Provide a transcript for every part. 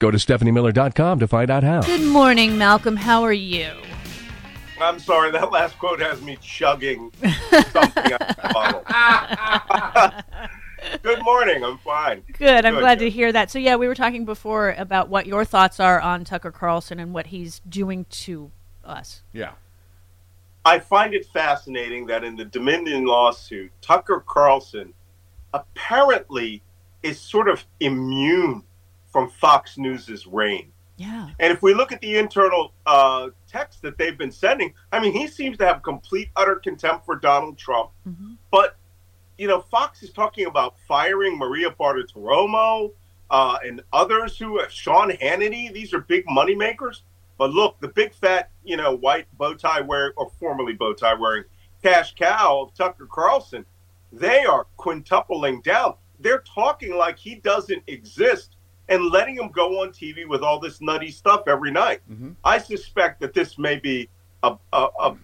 Go to StephanieMiller.com to find out how. Good morning, Malcolm. How are you? I'm sorry, that last quote has me chugging something out of the bottle. Good morning, I'm fine. Good. I'm Good, glad good. to hear that. So yeah, we were talking before about what your thoughts are on Tucker Carlson and what he's doing to us. Yeah. I find it fascinating that in the Dominion lawsuit, Tucker Carlson apparently is sort of immune from Fox News's reign. Yeah. And if we look at the internal uh, text that they've been sending, I mean, he seems to have complete, utter contempt for Donald Trump. But, you know, Fox is talking about firing Maria Bartiromo uh, and others who, have Sean Hannity, these are big moneymakers. But look, the big fat, you know, white bow tie wearing, or formerly bow tie wearing, cash cow of Tucker Carlson, they are quintupling down. They're talking like he doesn't exist and letting him go on TV with all this nutty stuff every night. I suspect that this may be a, a, a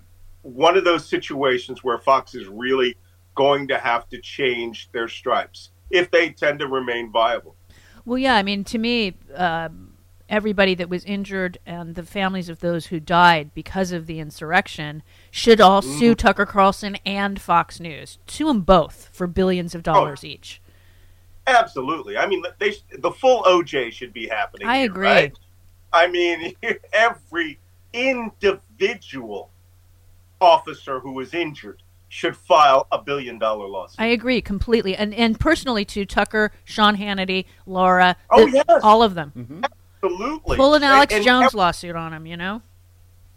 one of those situations where Fox is really going to have to change their stripes if they tend to remain viable. Well, yeah. I mean, to me, um, everybody that was injured and the families of those who died because of the insurrection should all sue Tucker Carlson and Fox News. Sue them both for billions of dollars each. Absolutely. I mean, they the full OJ should be happening. I here, agree. right? I mean, every individual officer who was injured should file a billion dollar lawsuit. I agree completely, and and personally to Tucker, Sean Hannity, Laura, Oh, the- yes. Mm-hmm. all of them. Absolutely. Pull an Alex And- and Jones ev- lawsuit on him, you know.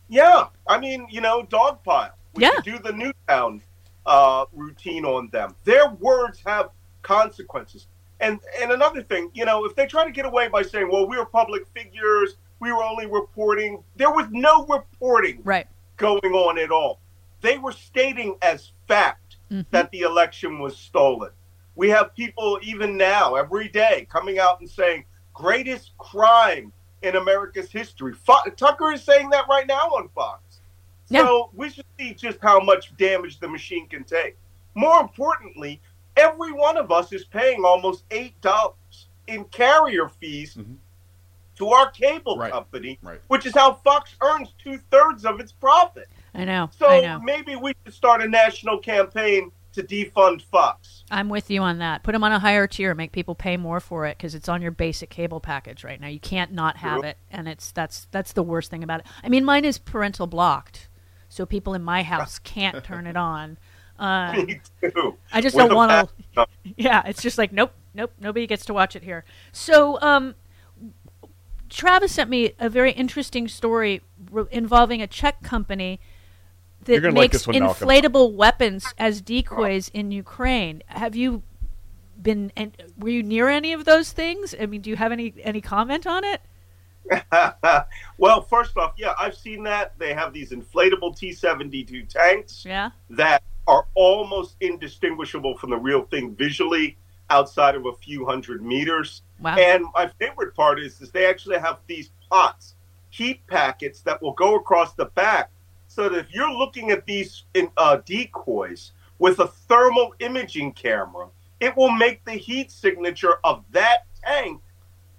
Yeah, I mean, you know, dogpile. We Yeah. do the Newtown uh, routine on them. Their words have consequences. And and another thing, you know, if they try to get away by saying, "Well, we were public figures, we were only reporting," there was no reporting Right. going on at all. They were stating as fact Mm-hmm. that the election was stolen. We have people even now, every day, coming out and saying, greatest crime in America's history. Fo- Tucker is saying that right now on Fox. Yeah. So we should see just how much damage the machine can take. More importantly, every one of us is paying almost $8 in carrier fees mm-hmm. to our cable Right. company, Right. which is how Fox earns two thirds of its profit. I know. So I know. maybe we should start a national campaign to defund Fox. I'm with you on that. Put them on a higher tier, make people pay more for it because it's on your basic cable package right now. You can't not have True. it, and it's that's that's the worst thing about it. I mean, mine is parental blocked, so people in my house can't turn it on. Uh, Me too. I just With don't want to. Yeah, it's just like nope, nope, nobody gets to watch it here. So, um, Travis sent me a very interesting story re- involving a Czech company that gonna like makes this one, Malcolm. inflatable weapons as decoys in Ukraine. Have you been? And were you near any of those things? I mean, do you have any any comment on it? well, first off, yeah, I've seen that. They have these inflatable T 72 tanks Yeah. that are almost indistinguishable from the real thing visually. outside of a few hundred meters. Wow. And my favorite part is, is they actually have these pots, heat packets that will go across the back, so that if you're looking at these in, uh, decoys with a thermal imaging camera, it will make the heat signature of that tank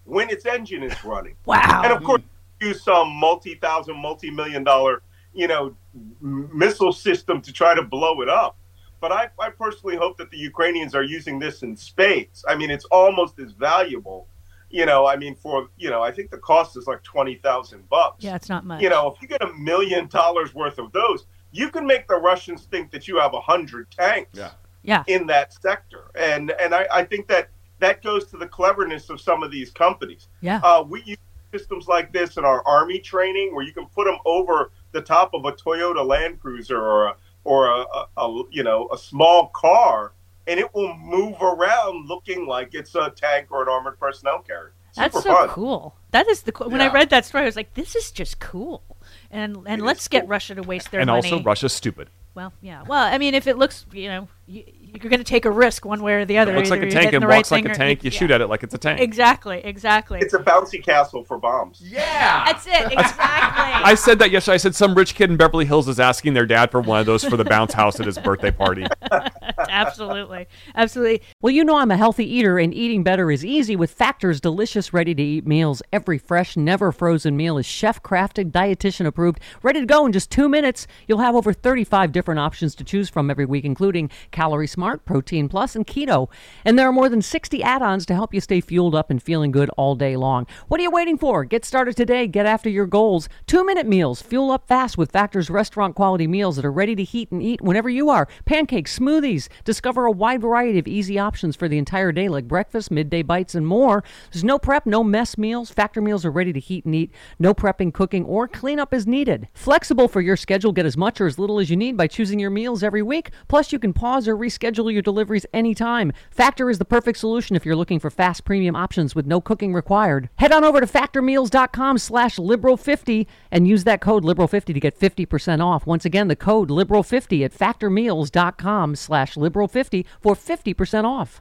when its engine is running. Wow. And of course, use some multi-thousand, multi-million dollar, you know, missile system to try to blow it up. But I, I personally hope that the Ukrainians are using this in spades. I mean, it's almost as valuable. You know, I mean, for you know, I think the cost is like twenty thousand bucks. yeah, it's not much. You know, if you get a million dollars worth of those, you can make the Russians think that you have a hundred tanks Yeah. yeah. in that sector. And and I, I think that that goes to the cleverness of some of these companies. Yeah. Uh, we use systems like this in our army training, where you can put them over the top of a Toyota Land Cruiser or a, or a, a, a you know a small car, and it will move around looking like it's a tank or an armored personnel carrier. That's so fun. cool. That is the cool. When I read that story, I was like, "This is just cool," and and It let's get cool. Russia to waste their and money. also, Russia's stupid. Well, yeah. Well, I mean, if it looks, you know, you, you're going to take a risk one way or the other. It looks like Either a tank hitting and the right walks like thing a or- tank. You yeah. shoot at it like it's a tank. Exactly. Exactly. It's a bouncy castle for bombs. Yeah. That's it. Exactly. I said that yesterday. I said some rich kid in Beverly Hills is asking their dad for one of those for the bounce house at his birthday party. Absolutely. Absolutely. Well, you know I'm a healthy eater, and eating better is easy with Factor's delicious, ready to eat meals. Every fresh, never frozen meal is chef crafted, dietitian approved, ready to go in just two minutes. You'll have over 35 different options to choose from every week, including Calorie Smart, Protein Plus, and Keto. And there are more than 60 add ons to help you stay fueled up and feeling good all day long. What are you waiting for? Get started today. Get after your goals. Two minute meals. Fuel up fast with Factor's restaurant quality meals that are ready to heat and eat whenever you are. Pancakes, smoothies. Discover a wide variety of easy options for the entire day, like breakfast, midday bites, and more. There's no prep, no mess meals. Factor meals are ready to heat and eat. No prepping, cooking, or cleanup is needed. Flexible for your schedule. Get as much or as little as you need by choosing your meals every week. Plus, you can pause or reschedule your deliveries anytime. Factor is the perfect solution if you're looking for fast premium options with no cooking required. Head on over to factormeals.com slash liberal50 and use that code liberal50 to get 50% off. Once again, the code liberal50 at factormeals.com slash liberal50 for 50% off.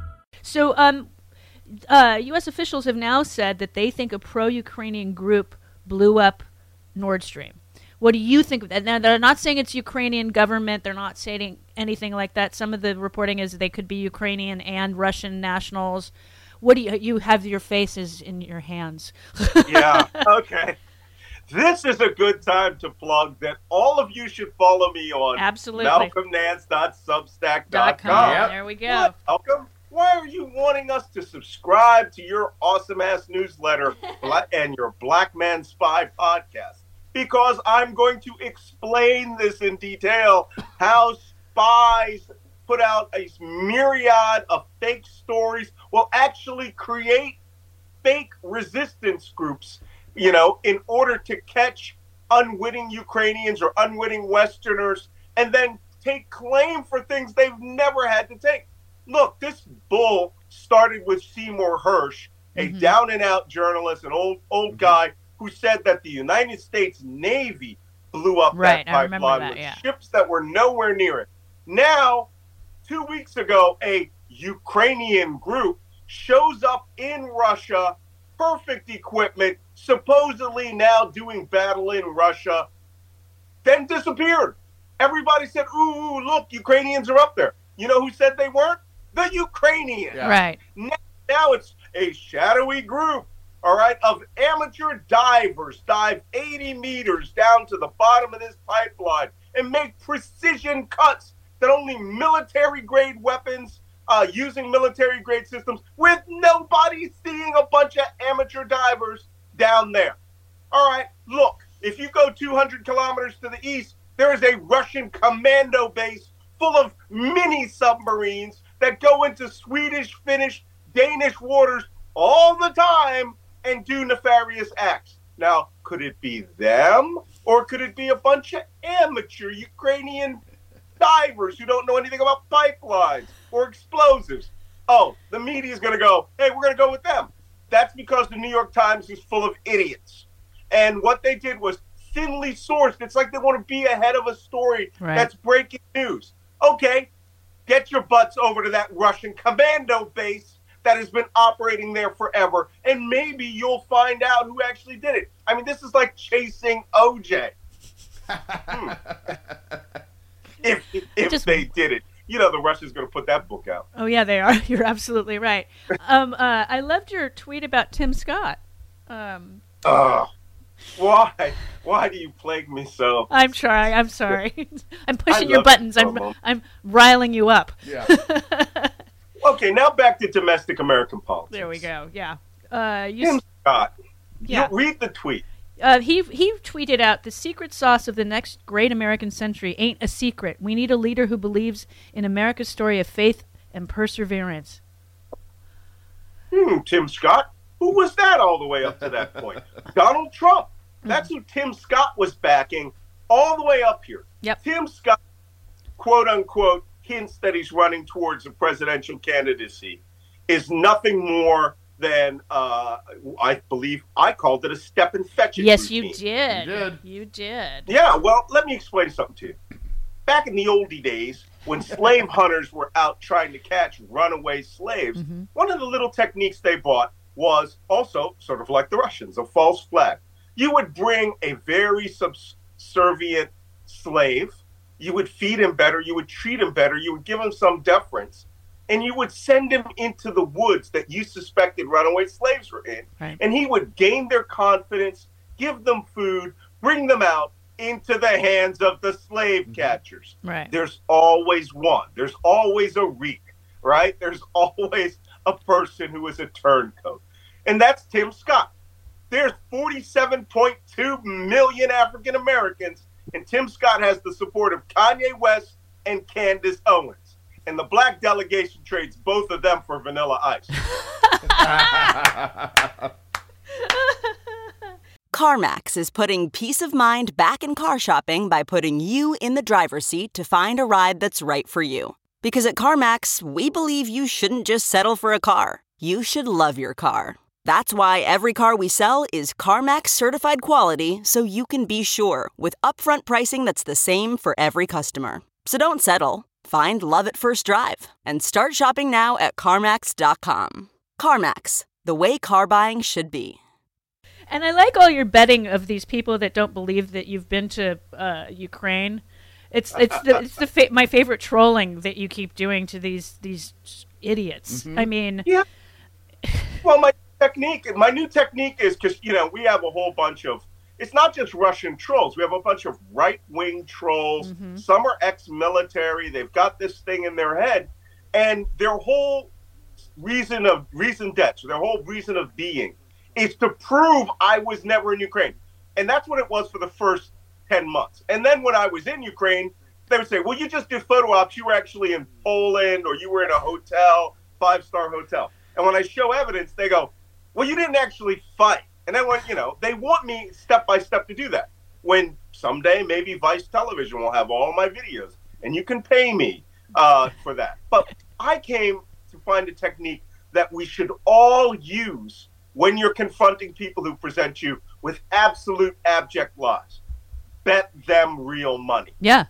So, um, uh, U.S. officials have now said that they think a pro-Ukrainian group blew up Nord Stream. What do you think of that? Now, they're not saying it's Ukrainian government. They're not saying anything like that. Some of the reporting is they could be Ukrainian and Russian nationals. What do you you have your faces in your hands? yeah. Okay. This is a good time to plug that all of you should follow me on Absolutely. malcolmnance.substack.com. com. There we go. What, Malcolm? Why are you wanting us to subscribe to your awesome ass newsletter and your Black Man Spy podcast? Because I'm going to explain this in detail how spies put out a myriad of fake stories will actually create fake resistance groups, you know, in order to catch unwitting Ukrainians or unwitting Westerners and then take claim for things they've never had to take. Look, this bull started with Seymour Hersh, a Mhm. down and out journalist, an old old guy who said that the United States Navy blew up Right, that pipeline that, with yeah. ships that were nowhere near it. Now, two weeks ago, a Ukrainian group shows up in Russia, perfect equipment, supposedly now doing battle in Russia, then disappeared. Everybody said, ooh, ooh, look, Ukrainians are up there. You know who said they weren't? The Ukrainians. Right. Now, now it's a shadowy group, all right, of amateur divers dive 80 meters down to the bottom of this pipeline and make precision cuts that only military grade weapons uh, using military grade systems with nobody seeing a bunch of amateur divers down there. All right, look, if you go 200 kilometers to the east, there is a Russian commando base full of mini submarines that go into Swedish, Finnish, Danish waters all the time and do nefarious acts. Now, could it be them or could it be a bunch of amateur Ukrainian divers who don't know anything about pipelines or explosives? Oh, the media is going to go, hey, we're going to go with them. That's because the New York Times is full of idiots. And what they did was thinly sourced. It's like they want to be ahead of a story Right. that's breaking news. Okay, get your butts over to that Russian commando base that has been operating there forever, and maybe you'll find out who actually did it. I mean, this is like chasing OJ. Hmm. if if Just- they did it, you know, the Russians going to put that book out. Oh yeah, they are. You're absolutely right. Um, uh, I loved your tweet about Tim Scott. Um, Ugh. Why? Why do you plague me so? I'm sorry. I'm sorry. I'm pushing your buttons. you, I'm Momo. I'm riling you up. Yeah. Okay, now back to domestic American politics. There we go. Yeah. Uh, you, Tim s- Scott. yeah. You read the tweet. Uh, he he tweeted out the secret sauce of the next great American century ain't a secret. We need a leader who believes in America's story of faith and perseverance. Hmm, Tim Scott. Who was that all the way up to that point? Donald Trump. That's who Tim Scott was backing all the way up here. Yep. Tim Scott, quote unquote, hints that he's running towards a presidential candidacy is nothing more than, uh, I believe I called it a step and fetch it Yes, you did. You did. You did. Yeah, well, let me explain something to you. Back in the oldie days, when slave hunters were out trying to catch runaway slaves, one of the little techniques they bought was also sort of like the Russians, a false flag. You would bring a very subservient slave, you would feed him better, you would treat him better, you would give him some deference, and you would send him into the woods that you suspected runaway slaves were in. Right. And he would gain their confidence, give them food, bring them out into the hands of the slave mm-hmm. catchers. Right. There's always one. There's always a reek, right? There's always a person who is a turncoat. And that's Tim Scott. There's 47.2 million African Americans, and Tim Scott has the support of Kanye West and Candace Owens. And the black delegation trades both of them for vanilla ice. CarMax is putting peace of mind back in car shopping by putting you in the driver's seat to find a ride that's right for you. Because at CarMax, we believe you shouldn't just settle for a car, you should love your car. That's why every car we sell is CarMax certified quality so you can be sure with upfront pricing that's the same for every customer. So don't settle. Find love at first drive and start shopping now at CarMax.com. CarMax, the way car buying should be. And I like all your betting of these people that don't believe that you've been to uh, Ukraine. It's it's the it's the fa- my favorite trolling that you keep doing to these these idiots. Mm-hmm. I mean, Yeah. Well, my technique, my new technique is because you know we have a whole bunch of. It's not just Russian trolls. We have a bunch of right wing trolls. Mm-hmm. Some are ex military. They've got this thing in their head, and their whole reason of reason d'etre, their whole reason of being, is to prove I was never in Ukraine, and that's what it was for the first ten months. And then when I was in Ukraine, they would say, "Well, you just did photo ops. You were actually in Poland, or you were in a hotel, five star hotel." And when I show evidence, they go, "Well, you didn't actually fight." And then when you know, they want me step by step to do that. When someday maybe Vice Television will have all my videos, and you can pay me uh, for that. But I came to find a technique that we should all use when you're confronting people who present you with absolute abject lies. Bet them real money. yeah,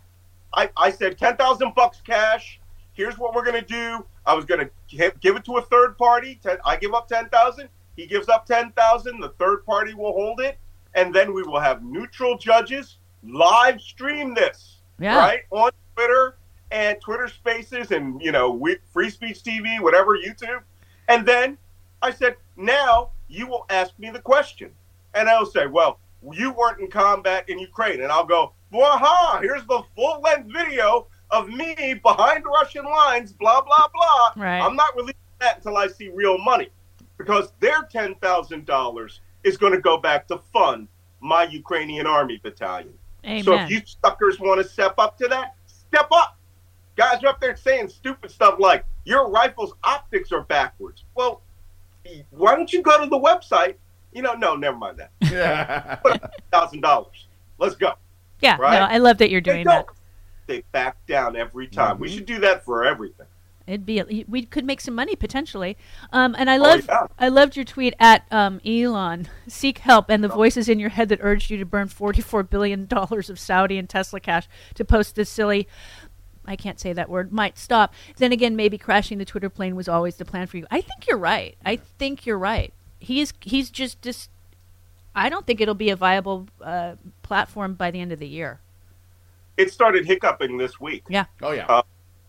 I, I said ten thousand bucks cash. Here's what we're gonna do. I was gonna give, give it to a third party. Ten, I give up ten thousand. He gives up ten thousand. The third party will hold it, and then we will have neutral judges live stream this. Yeah. Right on Twitter and Twitter Spaces and you know we, Free Speech TV, whatever YouTube, and then I said now you will ask me the question, and I'll say, well, you weren't in combat in Ukraine, and I'll go, Waha, here's the full length video of me behind Russian lines, blah, blah, blah. Right. I'm not releasing that until I see real money because their $10,000 is going to go back to fund my Ukrainian army battalion. amen. So if you suckers want to step up to that, step up. Guys are up there saying stupid stuff like, your rifle's optics are backwards. Well, why don't you go to the website? You know, no, never mind that. Yeah. Thousand dollars. Let's go. Yeah, Right? no, I love that you're They doing that. They back down every time. We should do that for everything. It'd be we could make some money potentially. Um, and I Oh, love yeah. I loved your tweet at um, Elon. Seek help and the voices in your head that urged you to burn forty four billion dollars of Saudi and Tesla cash to post this silly. I can't say that word. Might stop. Then again, maybe crashing the Twitter plane was always the plan for you. I think you're right. I think you're right. He's he's just just. I don't think it'll be a viable uh, platform by the end of the year. It started hiccuping this week. Yeah. Oh yeah. Uh,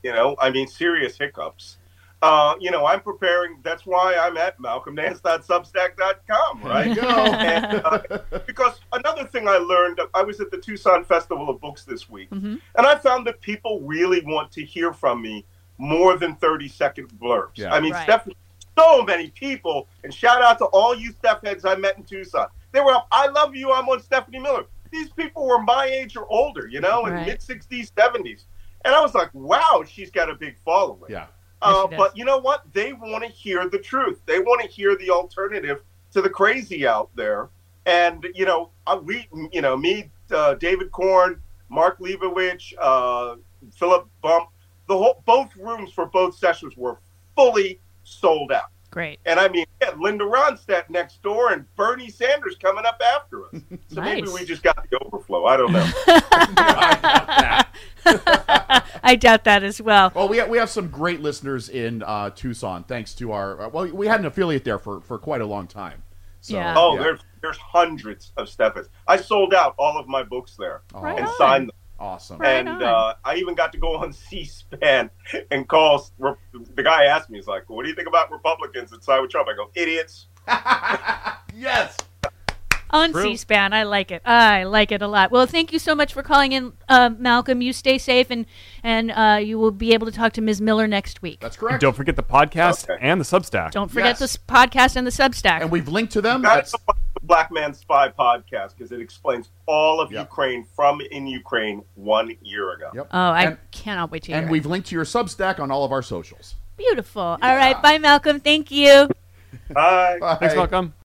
you know, I mean, serious hiccups. Uh, you know, I'm preparing. That's why I'm at malcolmnance.substack.com, right? There you go. and, uh, because another thing I learned, I was at the Tucson Festival of Books this week, Mm-hmm. and I found that people really want to hear from me more than 30 second blurbs. Yeah. I mean, Right. Steph, so many people, and shout out to all you Steph heads I met in Tucson. They were up, I love you, I'm on Stephanie Miller. These people were my age or older, you know, in Right. mid 60s, 70s. And I was like, wow, she's got a big following. Yeah. Uh, Yes, but you know what? They want to hear the truth. They want to hear the alternative to the crazy out there. And you know, uh, we, you know, me, uh, David Corn, Mark Leibovich, uh, Philip Bump, the whole both rooms for both sessions were fully sold out. Great. And I mean, yeah, Linda Ronstadt next door and Bernie Sanders coming up after us. So maybe we just got the overflow. I don't know. I doubt that as well. Well, we have, we have some great listeners in uh, Tucson, thanks to our. Uh, well, we had an affiliate there for, for quite a long time. So, Yeah. Oh, there's there's hundreds of Stephens. I sold out all of my books there Right and on. signed them. Awesome. Right and uh, I even got to go on C-SPAN and call. The guy asked me, "He's like, what do you think about Republicans that side with Trump?" I go, "Idiots." Yes. on True. C-SPAN. I like it. I like it a lot. Well, thank you so much for calling in, uh, Malcolm. You stay safe, and and uh, you will be able to talk to Ms. Miller next week. That's And correct. don't forget the podcast Okay. and the Substack. Don't forget Yes. this podcast and the Substack. and we've linked to them. That's That's, the Black Man Spy podcast because it explains all of Yep. Ukraine from in Ukraine one year ago. yep. oh, I and, cannot wait to hear. and it. we've linked to your Substack on all of our socials. beautiful. All right, bye, Malcolm. Thank you. Bye. Bye. Thanks, Malcolm.